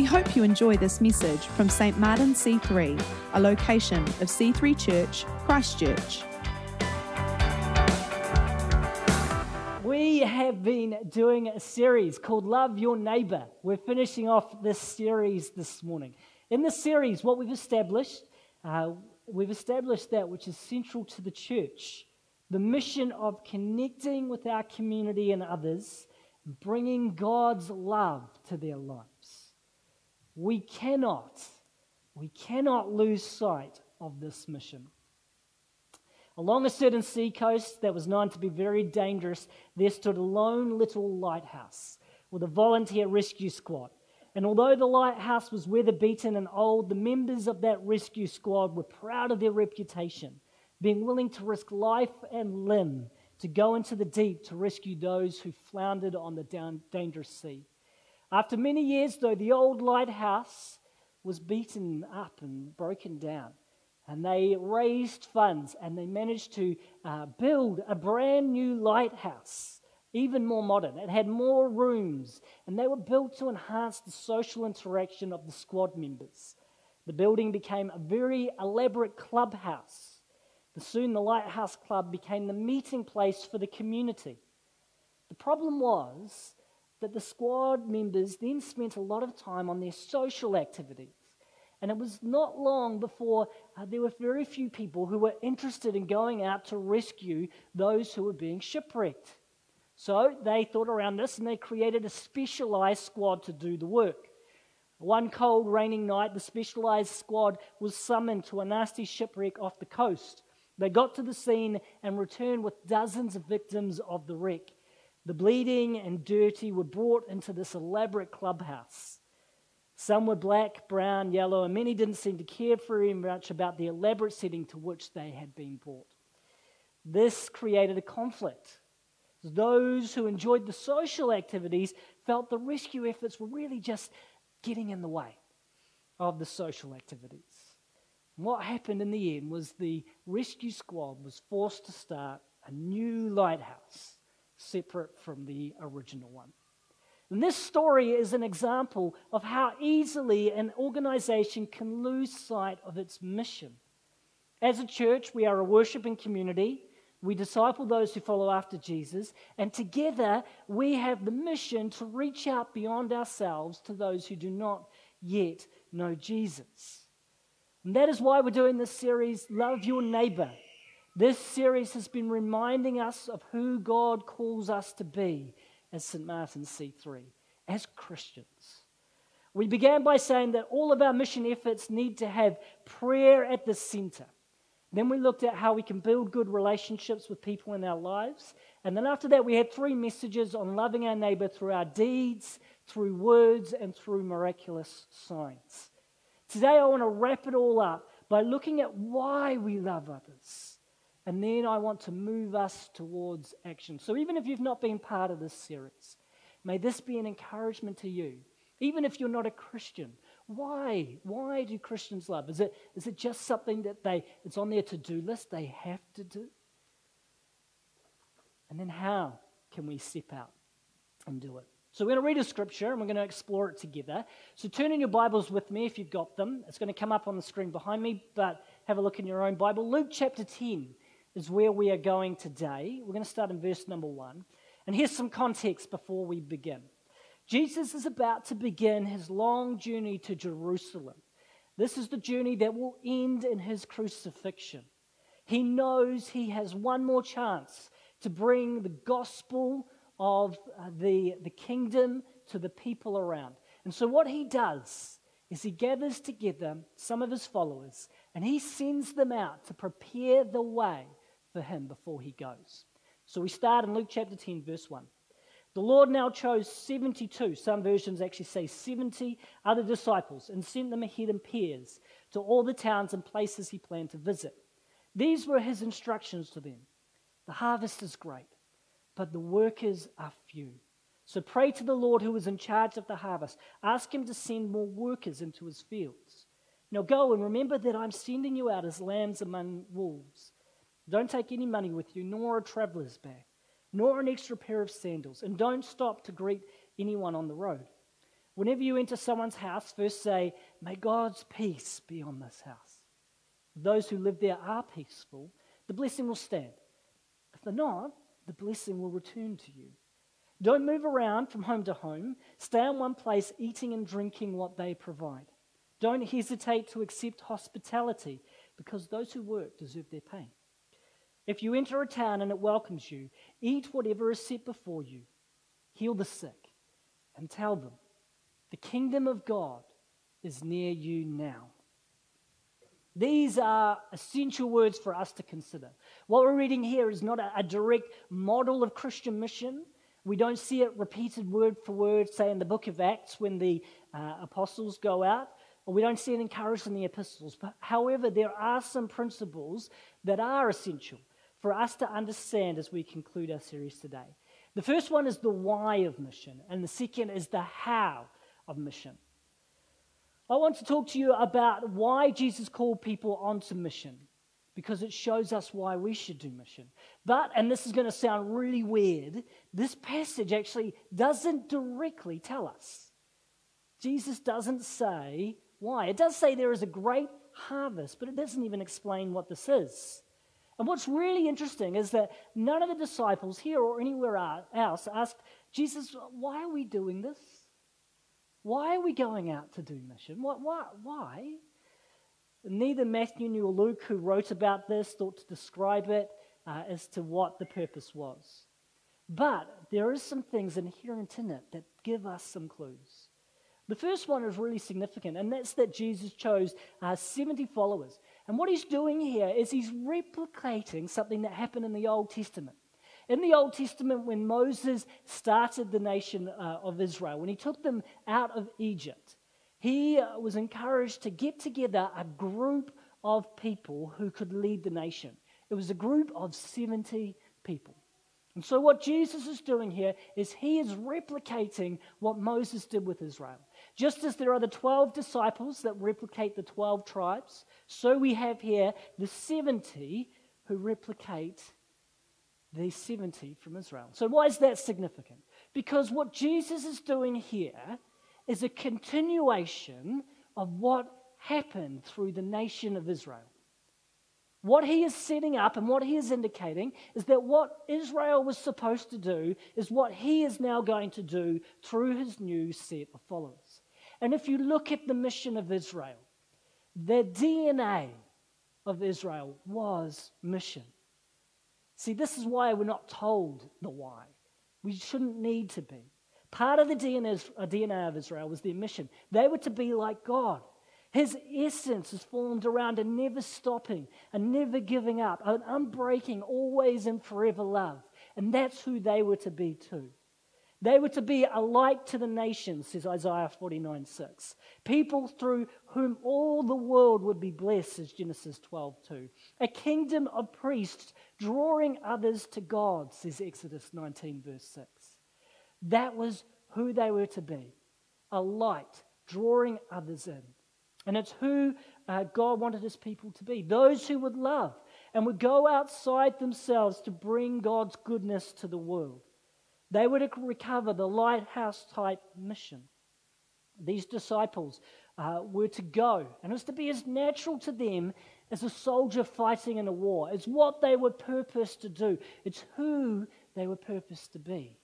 We hope you enjoy this message from St. Martin C3, a location of C3 Church, Christchurch. We have been doing a series called Love Your Neighbor. We're finishing off this series this morning. In this series, what we've established, uh, we've established that which is central to the church the mission of connecting with our community and others, bringing God's love to their lives. We cannot, we cannot lose sight of this mission. Along a certain seacoast that was known to be very dangerous, there stood a lone little lighthouse with a volunteer rescue squad. And although the lighthouse was weather beaten and old, the members of that rescue squad were proud of their reputation, being willing to risk life and limb to go into the deep to rescue those who floundered on the down, dangerous sea. After many years, though, the old lighthouse was beaten up and broken down. And they raised funds and they managed to uh, build a brand new lighthouse, even more modern. It had more rooms, and they were built to enhance the social interaction of the squad members. The building became a very elaborate clubhouse. But soon the Lighthouse Club became the meeting place for the community. The problem was that the squad members then spent a lot of time on their social activities. And it was not long before uh, there were very few people who were interested in going out to rescue those who were being shipwrecked. So they thought around this and they created a specialized squad to do the work. One cold, raining night, the specialized squad was summoned to a nasty shipwreck off the coast. They got to the scene and returned with dozens of victims of the wreck. The bleeding and dirty were brought into this elaborate clubhouse. Some were black, brown, yellow, and many didn't seem to care very much about the elaborate setting to which they had been brought. This created a conflict. Those who enjoyed the social activities felt the rescue efforts were really just getting in the way of the social activities. And what happened in the end was the rescue squad was forced to start a new lighthouse separate from the original one. And this story is an example of how easily an organization can lose sight of its mission. As a church, we are a worshiping community. We disciple those who follow after Jesus, and together we have the mission to reach out beyond ourselves to those who do not yet know Jesus. And that is why we're doing this series, Love Your Neighbor. This series has been reminding us of who God calls us to be as St. Martin C3, as Christians. We began by saying that all of our mission efforts need to have prayer at the center. Then we looked at how we can build good relationships with people in our lives. And then after that, we had three messages on loving our neighbor through our deeds, through words, and through miraculous signs. Today, I want to wrap it all up by looking at why we love others and then I want to move us towards action. So even if you've not been part of this series, may this be an encouragement to you. Even if you're not a Christian, why? Why do Christians love? Is it, is it just something that they, it's on their to do list they have to do? And then how can we step out and do it? So we're going to read a scripture and we're going to explore it together. So turn in your Bibles with me if you've got them. It's going to come up on the screen behind me, but have a look in your own Bible. Luke chapter 10 is where we are going today. We're going to start in verse number one. And here's some context before we begin. Jesus is about to begin his long journey to Jerusalem. This is the journey that will end in his crucifixion. He knows he has one more chance to bring the gospel of uh, the, the kingdom to the people around. And so, what he does is he gathers together some of his followers and he sends them out to prepare the way for him before he goes. So we start in Luke chapter 10, verse 1. The Lord now chose 72, some versions actually say 70 other disciples, and sent them ahead in pairs to all the towns and places he planned to visit. These were his instructions to them The harvest is great, but the workers are few. So pray to the Lord who is in charge of the harvest. Ask him to send more workers into his fields. Now go and remember that I'm sending you out as lambs among wolves. Don't take any money with you, nor a traveler's bag, nor an extra pair of sandals, and don't stop to greet anyone on the road. Whenever you enter someone's house, first say, May God's peace be on this house. If those who live there are peaceful, the blessing will stand. If they're not, the blessing will return to you. Don't move around from home to home. Stay in one place, eating and drinking what they provide. Don't hesitate to accept hospitality, because those who work deserve their pay. If you enter a town and it welcomes you, eat whatever is set before you. Heal the sick and tell them, the kingdom of God is near you now. These are essential words for us to consider. What we're reading here is not a, a, direct model of Christian mission. We don't see it repeated word for word, say in the book of Acts when the uh, apostles go out, or we don't see it encouraged in the epistles. But however, there are some principles that are essential for us to understand as we conclude our series today. The first one is the why of mission, and the second is the how of mission. I want to talk to you about why Jesus called people onto mission, because it shows us why we should do mission. But, and this is going to sound really weird, this passage actually doesn't directly tell us. Jesus doesn't say why. It does say there is a great harvest, but it doesn't even explain what this is. And what's really interesting is that none of the disciples here or anywhere else asked Jesus, why are we doing this? Why are we going out to do mission? Why? why? Neither Matthew nor Luke, who wrote about this, thought to describe it uh, as to what the purpose was. But there is some things inherent in it that give us some clues. The first one is really significant, and that's that Jesus chose uh, 70 followers. And what he's doing here is he's replicating something that happened in the Old Testament. In the Old Testament, when Moses started the nation uh, of Israel, when he took them out of Egypt, he uh, was encouraged to get together a group of people who could lead the nation. It was a group of 70 people. And so, what Jesus is doing here is he is replicating what Moses did with Israel. Just as there are the 12 disciples that replicate the 12 tribes, so we have here the 70 who replicate the 70 from Israel. So, why is that significant? Because what Jesus is doing here is a continuation of what happened through the nation of Israel. What he is setting up and what he is indicating is that what Israel was supposed to do is what he is now going to do through his new set of followers. And if you look at the mission of Israel, the DNA of Israel was mission. See, this is why we're not told the why. We shouldn't need to be. Part of the DNA uh, of Israel was their mission. They were to be like God. His essence is formed around a never stopping, a never giving up, an unbreaking, always and forever love. And that's who they were to be too. They were to be a light to the nations, says Isaiah 49 6. People through whom all the world would be blessed, says Genesis 12 2. A kingdom of priests drawing others to God, says Exodus 19 verse 6. That was who they were to be a light drawing others in. And it's who uh, God wanted his people to be those who would love and would go outside themselves to bring God's goodness to the world. They were to recover the lighthouse type mission. These disciples uh, were to go, and it was to be as natural to them as a soldier fighting in a war. It's what they were purposed to do, it's who they were purposed to be.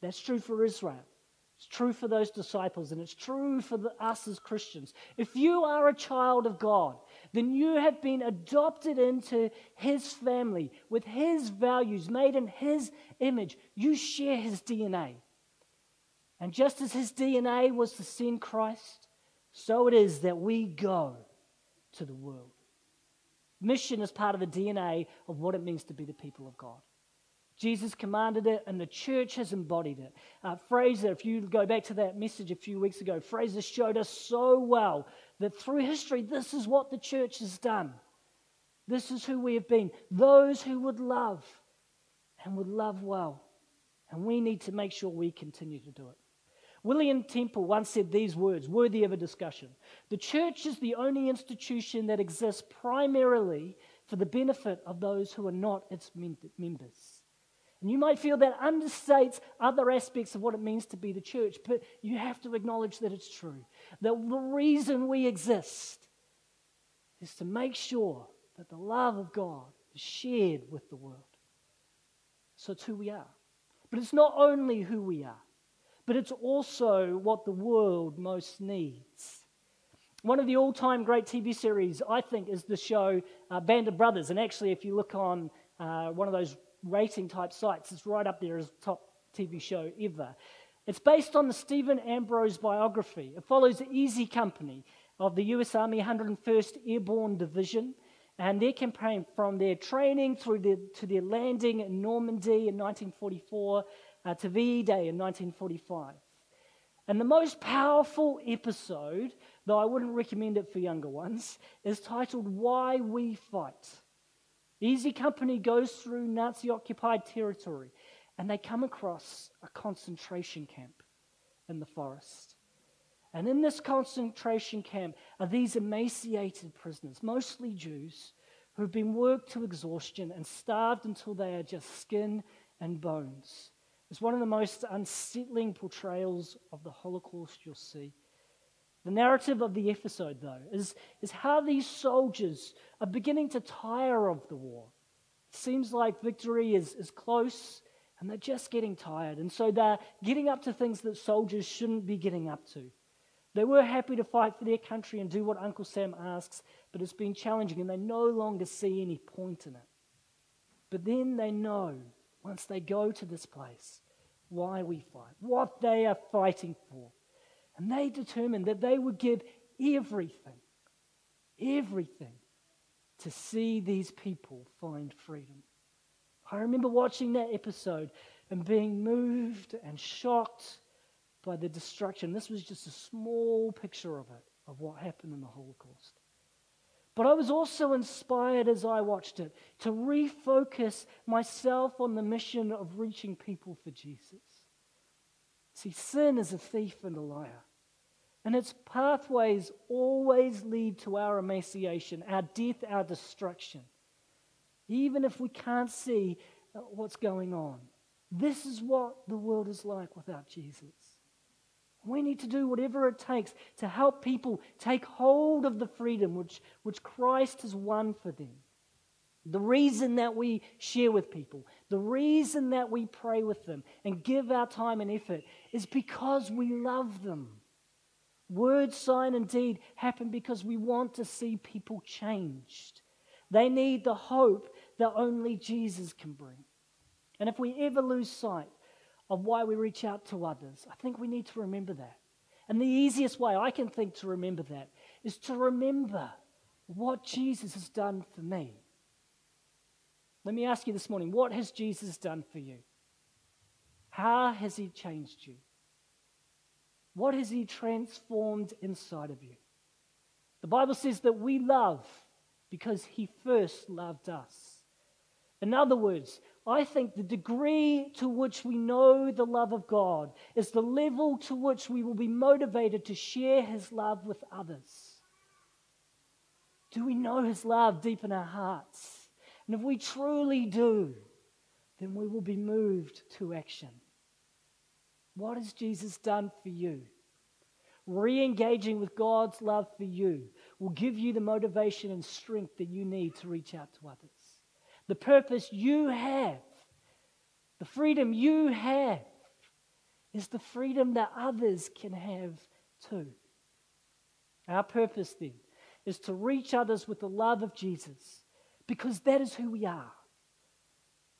That's true for Israel. It's true for those disciples, and it's true for the, us as Christians. If you are a child of God, then you have been adopted into His family with His values, made in His image. You share His DNA. And just as His DNA was to send Christ, so it is that we go to the world. Mission is part of the DNA of what it means to be the people of God. Jesus commanded it, and the church has embodied it. Uh, Fraser, if you go back to that message a few weeks ago, Fraser showed us so well that through history, this is what the church has done. This is who we have been those who would love and would love well. And we need to make sure we continue to do it. William Temple once said these words, worthy of a discussion The church is the only institution that exists primarily for the benefit of those who are not its members. And you might feel that understates other aspects of what it means to be the church, but you have to acknowledge that it's true. That the reason we exist is to make sure that the love of God is shared with the world. So it's who we are. But it's not only who we are, but it's also what the world most needs. One of the all time great TV series, I think, is the show uh, Band of Brothers. And actually, if you look on uh, one of those rating type sites, it's right up there as top TV show ever. It's based on the Stephen Ambrose biography. It follows the Easy Company of the US Army 101st Airborne Division and their campaign from their training through their, to their landing in Normandy in 1944 uh, to VE Day in 1945. And the most powerful episode, though I wouldn't recommend it for younger ones, is titled Why We Fight. Easy Company goes through Nazi occupied territory and they come across a concentration camp in the forest. And in this concentration camp are these emaciated prisoners, mostly Jews, who have been worked to exhaustion and starved until they are just skin and bones. It's one of the most unsettling portrayals of the Holocaust you'll see. The narrative of the episode, though, is, is how these soldiers are beginning to tire of the war. It seems like victory is, is close and they're just getting tired. And so they're getting up to things that soldiers shouldn't be getting up to. They were happy to fight for their country and do what Uncle Sam asks, but it's been challenging and they no longer see any point in it. But then they know, once they go to this place, why we fight, what they are fighting for. And they determined that they would give everything, everything to see these people find freedom. I remember watching that episode and being moved and shocked by the destruction. This was just a small picture of it, of what happened in the Holocaust. But I was also inspired as I watched it to refocus myself on the mission of reaching people for Jesus. See, sin is a thief and a liar. And its pathways always lead to our emaciation, our death, our destruction. Even if we can't see uh, what's going on. This is what the world is like without Jesus. We need to do whatever it takes to help people take hold of the freedom which, which Christ has won for them. The reason that we share with people, the reason that we pray with them and give our time and effort is because we love them. Word, sign, and deed happen because we want to see people changed. They need the hope that only Jesus can bring. And if we ever lose sight of why we reach out to others. I think we need to remember that. And the easiest way I can think to remember that is to remember what Jesus has done for me. Let me ask you this morning what has Jesus done for you? How has he changed you? What has he transformed inside of you? The Bible says that we love because he first loved us. In other words, I think the degree to which we know the love of God is the level to which we will be motivated to share His love with others. Do we know His love deep in our hearts? And if we truly do, then we will be moved to action. What has Jesus done for you? Re engaging with God's love for you will give you the motivation and strength that you need to reach out to others the purpose you have, the freedom you have, is the freedom that others can have too. Our purpose then is to reach others with the love of Jesus because that is who we are.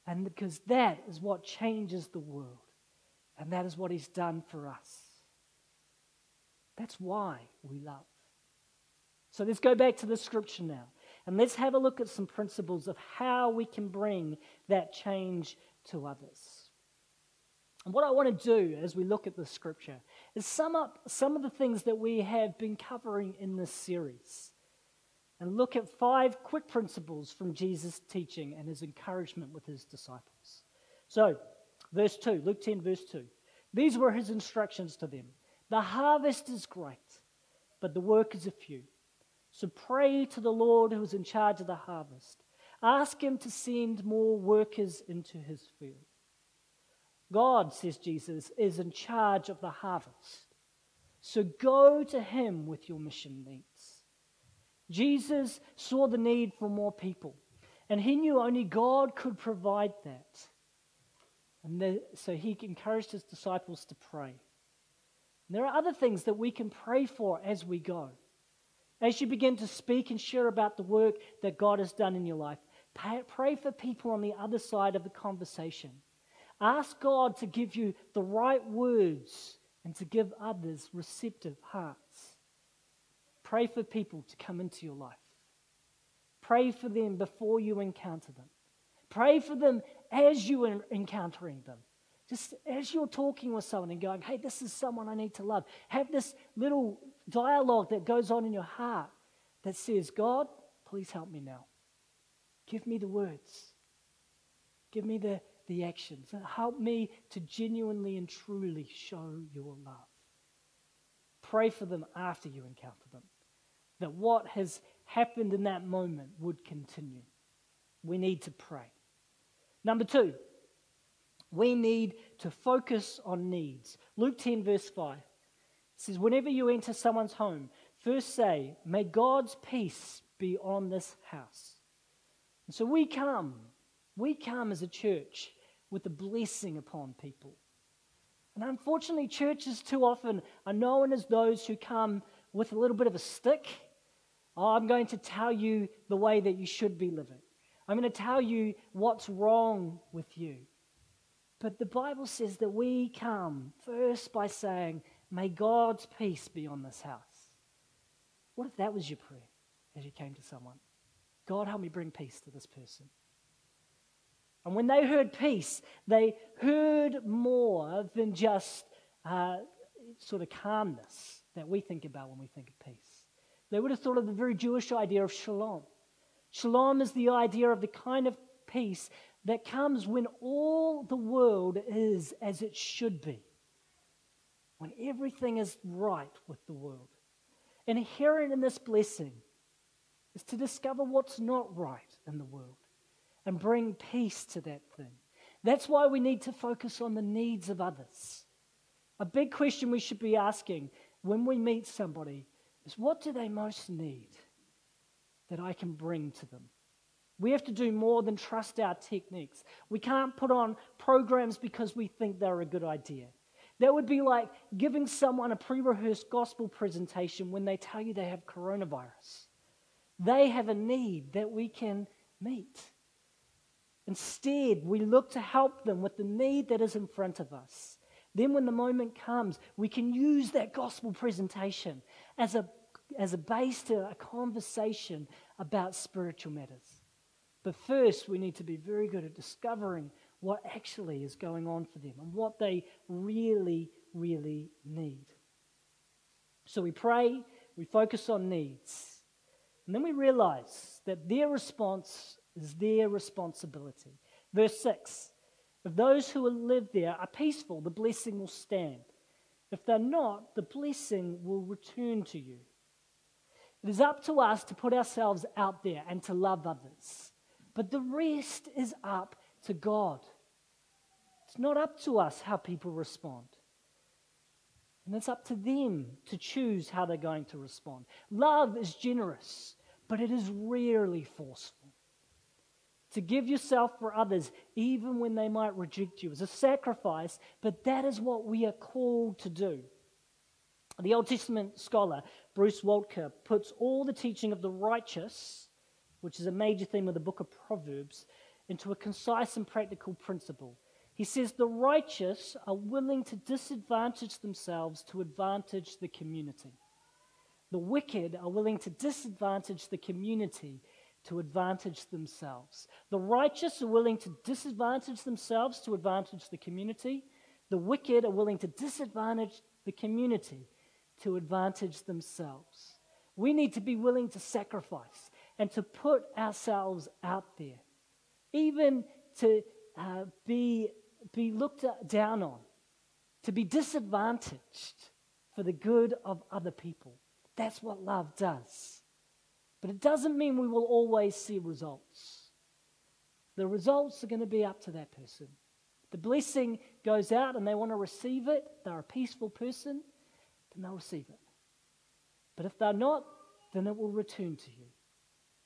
And because that is what changes the world. And that is what He's done for us. That's why we love. So let's go back to the scripture now. And let's have a look at some principles of how we can bring that change to others. And what I want to do as we look at the scripture is sum up some of the things that we have been covering in this series and look at five quick principles from Jesus' teaching and his encouragement with his disciples. So, verse 2, Luke 10, verse 2. These were his instructions to them The harvest is great, but the workers are few. So pray to the Lord who is in charge of the harvest. Ask him to send more workers into his field. God, says Jesus, is in charge of the harvest. So go to him with your mission needs. Jesus saw the need for more people, and he knew only God could provide that. And the, so he encouraged his disciples to pray. And there are other things that we can pray for as we go. As you begin to speak and share about the work that God has done in your life, pray for people on the other side of the conversation. Ask God to give you the right words and to give others receptive hearts. Pray for people to come into your life. Pray for them before you encounter them. Pray for them as you are encountering them. Just as you're talking with someone and going, hey, this is someone I need to love, have this little dialogue that goes on in your heart that says, God, please help me now. Give me the words. Give me the, the actions. Help me to genuinely and truly show your love. Pray for them after you encounter them. That what has happened in that moment would continue. We need to pray. Number two, we need to focus on needs. Luke 10, verse 5 says, Whenever you enter someone's home, first say, May God's peace be on this house. And so we come, we come as a church with a blessing upon people. And unfortunately, churches too often are known as those who come with a little bit of a stick. Oh, I'm going to tell you the way that you should be living. I'm going to tell you what's wrong with you. But the Bible says that we come first by saying, May God's peace be on this house. What if that was your prayer as you came to someone? God, help me bring peace to this person. And when they heard peace, they heard more than just uh, sort of calmness that we think about when we think of peace. They would have thought of the very Jewish idea of shalom. Shalom is the idea of the kind of peace that comes when all the world is as it should be, when everything is right with the world. Inherent in this blessing is to discover what's not right in the world and bring peace to that thing. That's why we need to focus on the needs of others. A big question we should be asking when we meet somebody is what do they most need that I can bring to them? We have to do more than trust our techniques. We can't put on programs because we think they're a good idea. That would be like giving someone a pre rehearsed gospel presentation when they tell you they have coronavirus. They have a need that we can meet. Instead, we look to help them with the need that is in front of us. Then, when the moment comes, we can use that gospel presentation as a, as a base to a conversation about spiritual matters. But first, we need to be very good at discovering what actually is going on for them and what they really, really need. So we pray, we focus on needs, and then we realize that their response is their responsibility. Verse 6 If those who live there are peaceful, the blessing will stand. If they're not, the blessing will return to you. It is up to us to put ourselves out there and to love others. But the rest is up to God. It's not up to us how people respond. And it's up to them to choose how they're going to respond. Love is generous, but it is rarely forceful. To give yourself for others, even when they might reject you, is a sacrifice, but that is what we are called to do. The Old Testament scholar Bruce Waltke puts all the teaching of the righteous which is a major theme of the book of Proverbs, into a concise and practical principle. He says the righteous are willing to disadvantage themselves to advantage the community. The wicked are willing to disadvantage the community to advantage themselves. The righteous are willing to disadvantage themselves to advantage the community. The wicked are willing to disadvantage the community to advantage themselves. We need to be willing to sacrifice and to put ourselves out there, even to uh, be, be looked down on, to be disadvantaged for the good of other people. That's what love does. But it doesn't mean we will always see results. The results are going to be up to that person. The blessing goes out and they want to receive it, they're a peaceful person, then they'll receive it. But if they're not, then it will return to you.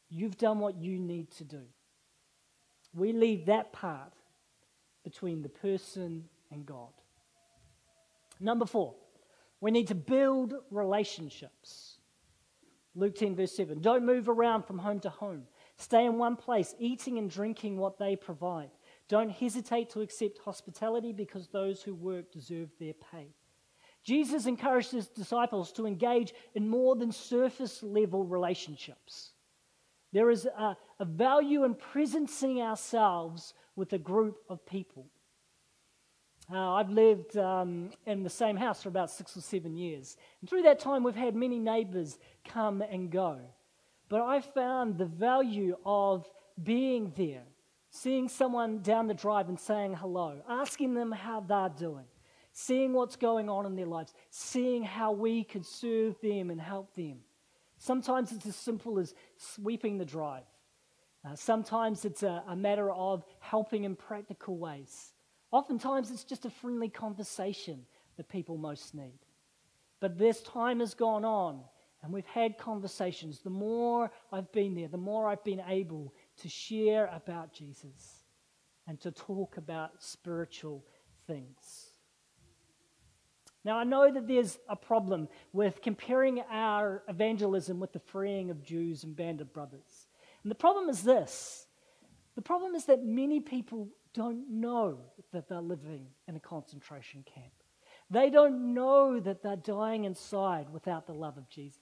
You've done what you need to do. We leave that part between the person and God. Number four, we need to build relationships. Luke 10, verse 7. Don't move around from home to home. Stay in one place, eating and drinking what they provide. Don't hesitate to accept hospitality because those who work deserve their pay. Jesus encouraged his disciples to engage in more than surface level relationships. There is a, a value in presencing ourselves with a group of people. Uh, I've lived um, in the same house for about six or seven years. And through that time, we've had many neighbors come and go. But I found the value of being there, seeing someone down the drive and saying hello, asking them how they're doing, seeing what's going on in their lives, seeing how we could serve them and help them. Sometimes it's as simple as sweeping the drive. Uh, sometimes it's a, a matter of helping in practical ways. Oftentimes it's just a friendly conversation that people most need. But this time has gone on and we've had conversations. The more I've been there, the more I've been able to share about Jesus and to talk about spiritual things. Now, I know that there's a problem with comparing our evangelism with the freeing of Jews and Band of Brothers. And the problem is this the problem is that many people don't know that they're living in a concentration camp. They don't know that they're dying inside without the love of Jesus.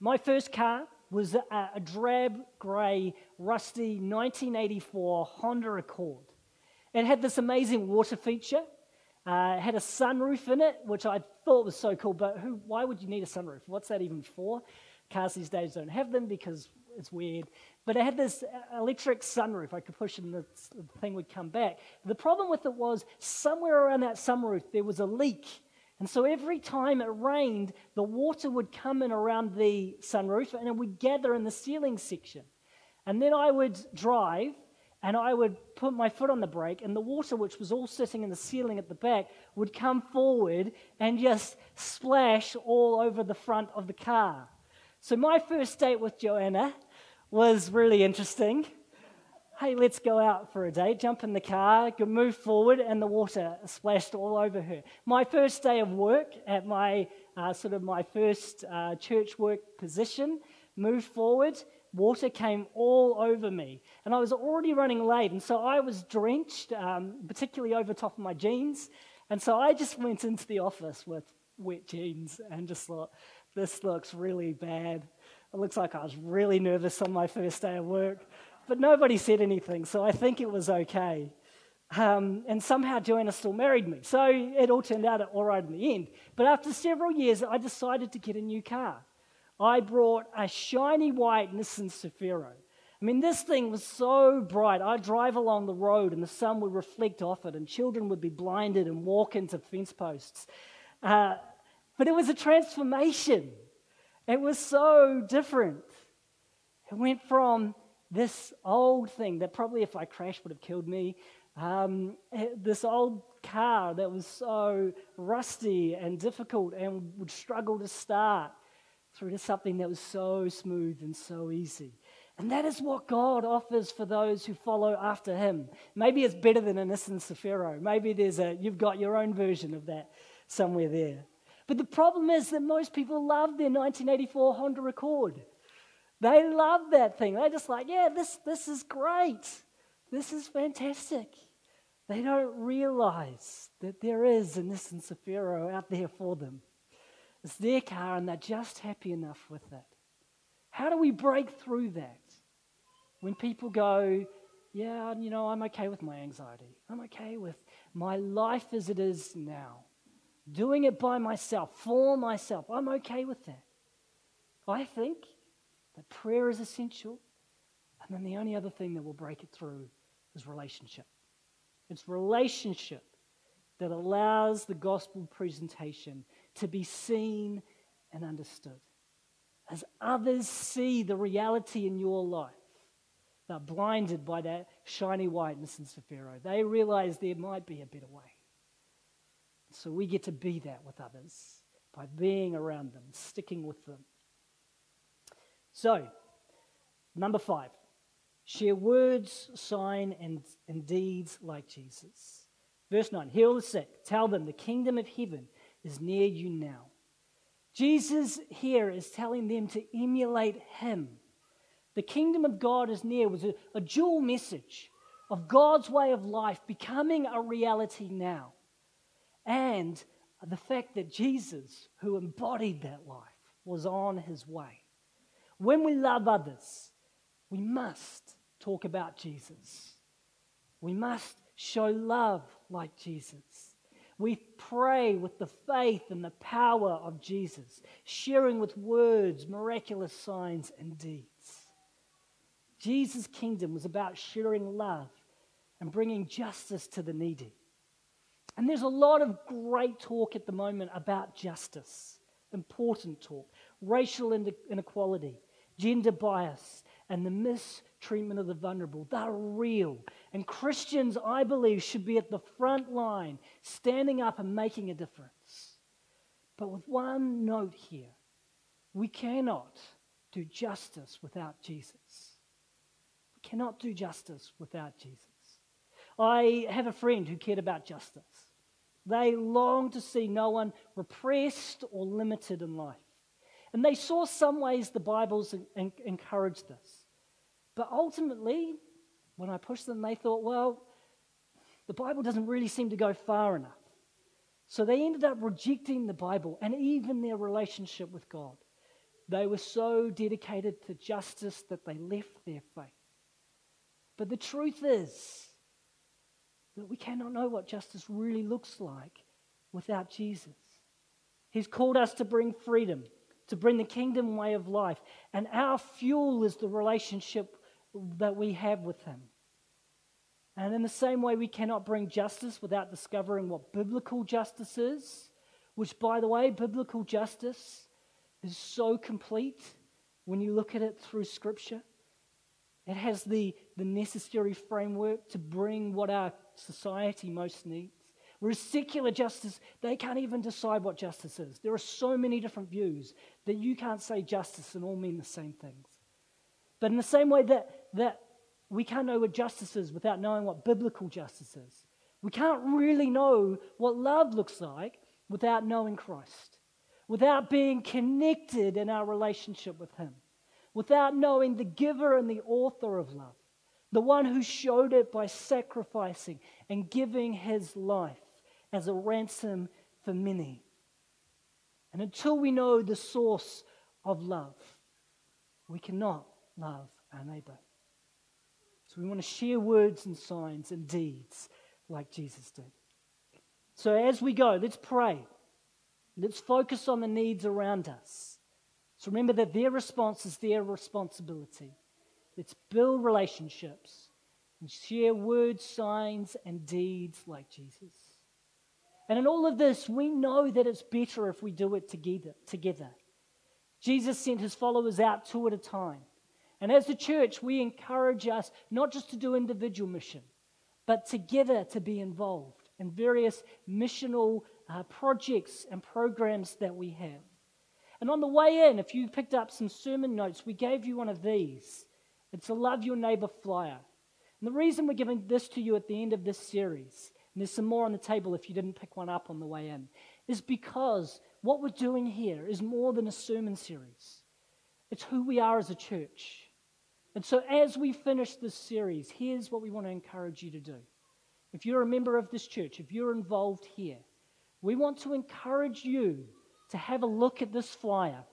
My first car was a, a drab, grey, rusty 1984 Honda Accord. It had this amazing water feature uh, it had a sunroof in it, which I thought was so cool, but who, why would you need a sunroof? What's that even for? Cars these days don't have them because it's weird. But it had this electric sunroof. I could push it and the thing would come back. The problem with it was somewhere around that sunroof there was a leak. And so every time it rained, the water would come in around the sunroof and it would gather in the ceiling section. And then I would drive and I would put my foot on the brake, and the water, which was all sitting in the ceiling at the back, would come forward and just splash all over the front of the car. So, my first date with Joanna was really interesting. Hey, let's go out for a date. Jump in the car, move forward, and the water splashed all over her. My first day of work at my uh, sort of my first uh, church work position, moved forward, water came all over me. And I was already running late. And so I was drenched, um, particularly over top of my jeans. And so I just went into the office with wet jeans and just thought, this looks really bad. It looks like I was really nervous on my first day of work. But nobody said anything, so I think it was okay. Um, and somehow Joanna still married me. So it all turned out all right in the end. But after several years, I decided to get a new car. I brought a shiny white Nissan Cefiro. I mean, this thing was so bright. I'd drive along the road and the sun would reflect off it, and children would be blinded and walk into fence posts. Uh, but it was a transformation. It was so different. It went from this old thing that probably, if I crashed, would have killed me. Um, this old car that was so rusty and difficult and would struggle to start through to something that was so smooth and so easy. And that is what God offers for those who follow after Him. Maybe it's better than a Nissan Cefiro. Maybe there's a, you've got your own version of that somewhere there. But the problem is that most people love their 1984 Honda Accord. They love that thing. They're just like, yeah, this, this is great. This is fantastic. They don't realize that there is a Nissan Cefiro out there for them. It's their car and they're just happy enough with it. How do we break through that? When people go, yeah, you know, I'm okay with my anxiety. I'm okay with my life as it is now. Doing it by myself, for myself. I'm okay with that. I think that prayer is essential. And then the only other thing that will break it through is relationship. It's relationship that allows the gospel presentation to be seen and understood. As others see the reality in your life, They're blinded by that shiny white Nissan Cefiro. They realize there might be a better way. So we get to be that with others by being around them, sticking with them. So, number five, share words, sign, and, and deeds like Jesus. Verse 9 Heal the sick, tell them the kingdom of heaven is near you now. Jesus here is telling them to emulate him. The kingdom of God is near was a, a dual message of God's way of life becoming a reality now. And the fact that Jesus, who embodied that life, was on his way. When we love others, we must talk about Jesus. We must show love like Jesus. We pray with the faith and the power of Jesus, sharing with words, miraculous signs, and deeds. Jesus' kingdom was about sharing love and bringing justice to the needy. And there's a lot of great talk at the moment about justice, important talk, racial inequality, gender bias, and the mistreatment of the vulnerable. They're real. And Christians, I believe, should be at the front line, standing up and making a difference. But with one note here we cannot do justice without Jesus. We cannot do justice without Jesus. I have a friend who cared about justice. They longed to see no one repressed or limited in life. And they saw some ways the Bible's encouraged this. But ultimately, when I pushed them, they thought, well, the Bible doesn't really seem to go far enough. So they ended up rejecting the Bible and even their relationship with God. They were so dedicated to justice that they left their faith. But the truth is that we cannot know what justice really looks like without Jesus. He's called us to bring freedom, to bring the kingdom way of life. And our fuel is the relationship that we have with Him. And in the same way, we cannot bring justice without discovering what biblical justice is, which, by the way, biblical justice is so complete when you look at it through Scripture. It has the, the necessary framework to bring what our society most needs. Whereas secular justice, they can't even decide what justice is. There are so many different views that you can't say justice and all mean the same things. But in the same way that, that we can't know what justice is without knowing what biblical justice is, we can't really know what love looks like without knowing Christ, without being connected in our relationship with Him, without knowing the giver and the author of love the one who showed it by sacrificing and giving his life as a ransom for many. And until we know the source of love, we cannot love our neighbor. So we want to share words and signs and deeds like Jesus did. So as we go, let's pray. Let's focus on the needs around us. So remember that their response is their responsibility. Let's build relationships and share words, signs, and deeds like Jesus. And in all of this, we know that it's better if we do it together. together. Jesus sent his followers out two at a time. And as the church, we encourage us not just to do individual mission, but together to be involved in various missional uh, projects and programs that we have. And on the way in, if you picked up some sermon notes, we gave you one of these. It's a love your neighbor flyer. And the reason we're giving this to you at the end of this series, and there's some more on the table if you didn't pick one up on the way in, is because what we're doing here is more than a sermon series. It's who we are as a church. And so, as we finish this series, here's what we want to encourage you to do. If you're a member of this church, if you're involved here, we want to encourage you to have a look at this flyer,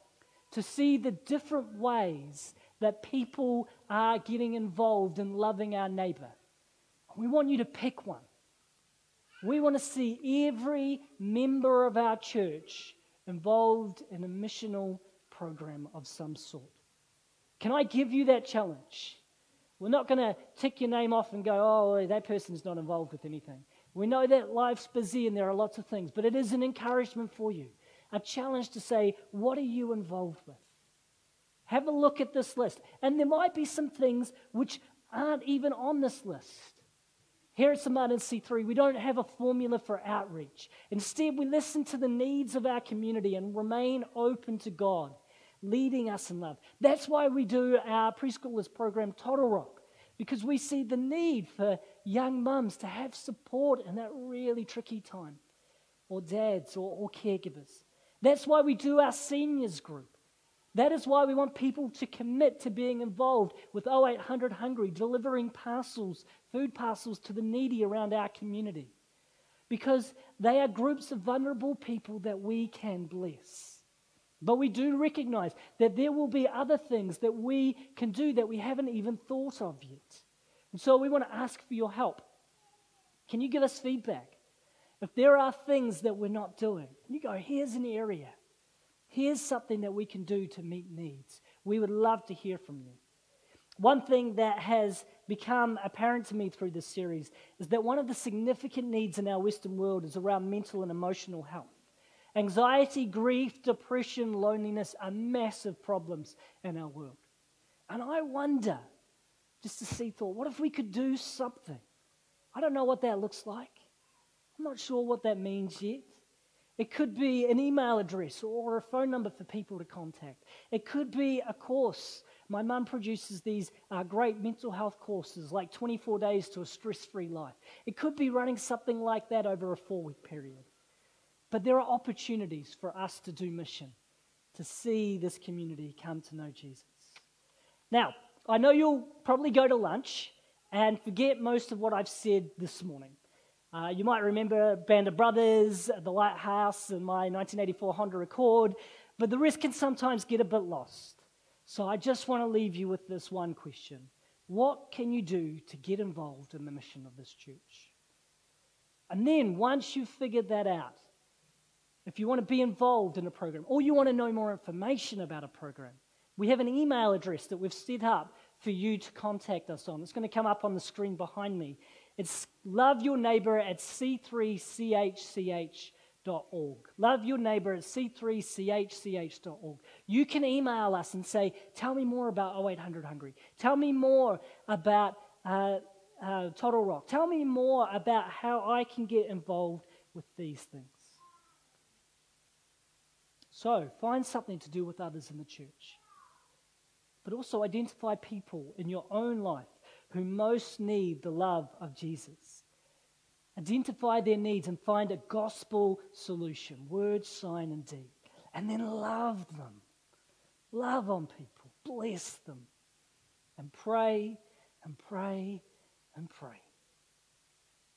to see the different ways that people are getting involved in loving our neighbor. We want you to pick one. We want to see every member of our church involved in a missional program of some sort. Can I give you that challenge? We're not going to tick your name off and go, oh, that person's not involved with anything. We know that life's busy and there are lots of things, but it is an encouragement for you, a challenge to say, what are you involved with? Have a look at this list. And there might be some things which aren't even on this list. Here at St. Martin's C3, we don't have a formula for outreach. Instead, we listen to the needs of our community and remain open to God, leading us in love. That's why we do our preschoolers program, Total Rock, because we see the need for young mums to have support in that really tricky time, or dads or, or caregivers. That's why we do our seniors group. That is why we want people to commit to being involved with 0800 Hungry, delivering parcels, food parcels to the needy around our community. Because they are groups of vulnerable people that we can bless. But we do recognize that there will be other things that we can do that we haven't even thought of yet. And so we want to ask for your help. Can you give us feedback? If there are things that we're not doing, you go, here's an area Here's something that we can do to meet needs. We would love to hear from you. One thing that has become apparent to me through this series is that one of the significant needs in our Western world is around mental and emotional health. Anxiety, grief, depression, loneliness are massive problems in our world. And I wonder, just to see thought, what if we could do something? I don't know what that looks like. I'm not sure what that means yet. It could be an email address or a phone number for people to contact. It could be a course. My mum produces these uh, great mental health courses, like 24 Days to a Stress Free Life. It could be running something like that over a four week period. But there are opportunities for us to do mission, to see this community come to know Jesus. Now, I know you'll probably go to lunch and forget most of what I've said this morning. Uh, you might remember Band of Brothers, The Lighthouse, and my 1984 Honda Accord, but the rest can sometimes get a bit lost. So I just want to leave you with this one question What can you do to get involved in the mission of this church? And then, once you've figured that out, if you want to be involved in a program or you want to know more information about a program, we have an email address that we've set up for you to contact us on. It's going to come up on the screen behind me. It's love your neighbor at c3chch.org. Love your neighbor at c3chch.org. You can email us and say, Tell me more about 0800 Hungry. Tell me more about uh, uh, Total Rock. Tell me more about how I can get involved with these things. So, find something to do with others in the church. But also identify people in your own life who most need the love of Jesus. Identify their needs and find a gospel solution word, sign, and deed. And then love them. Love on people. Bless them. And pray and pray and pray.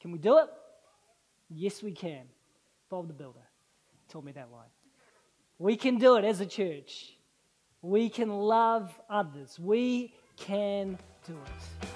Can we do it? Yes, we can. Bob the Builder told me that line. We can do it as a church. We can love others. We can do it.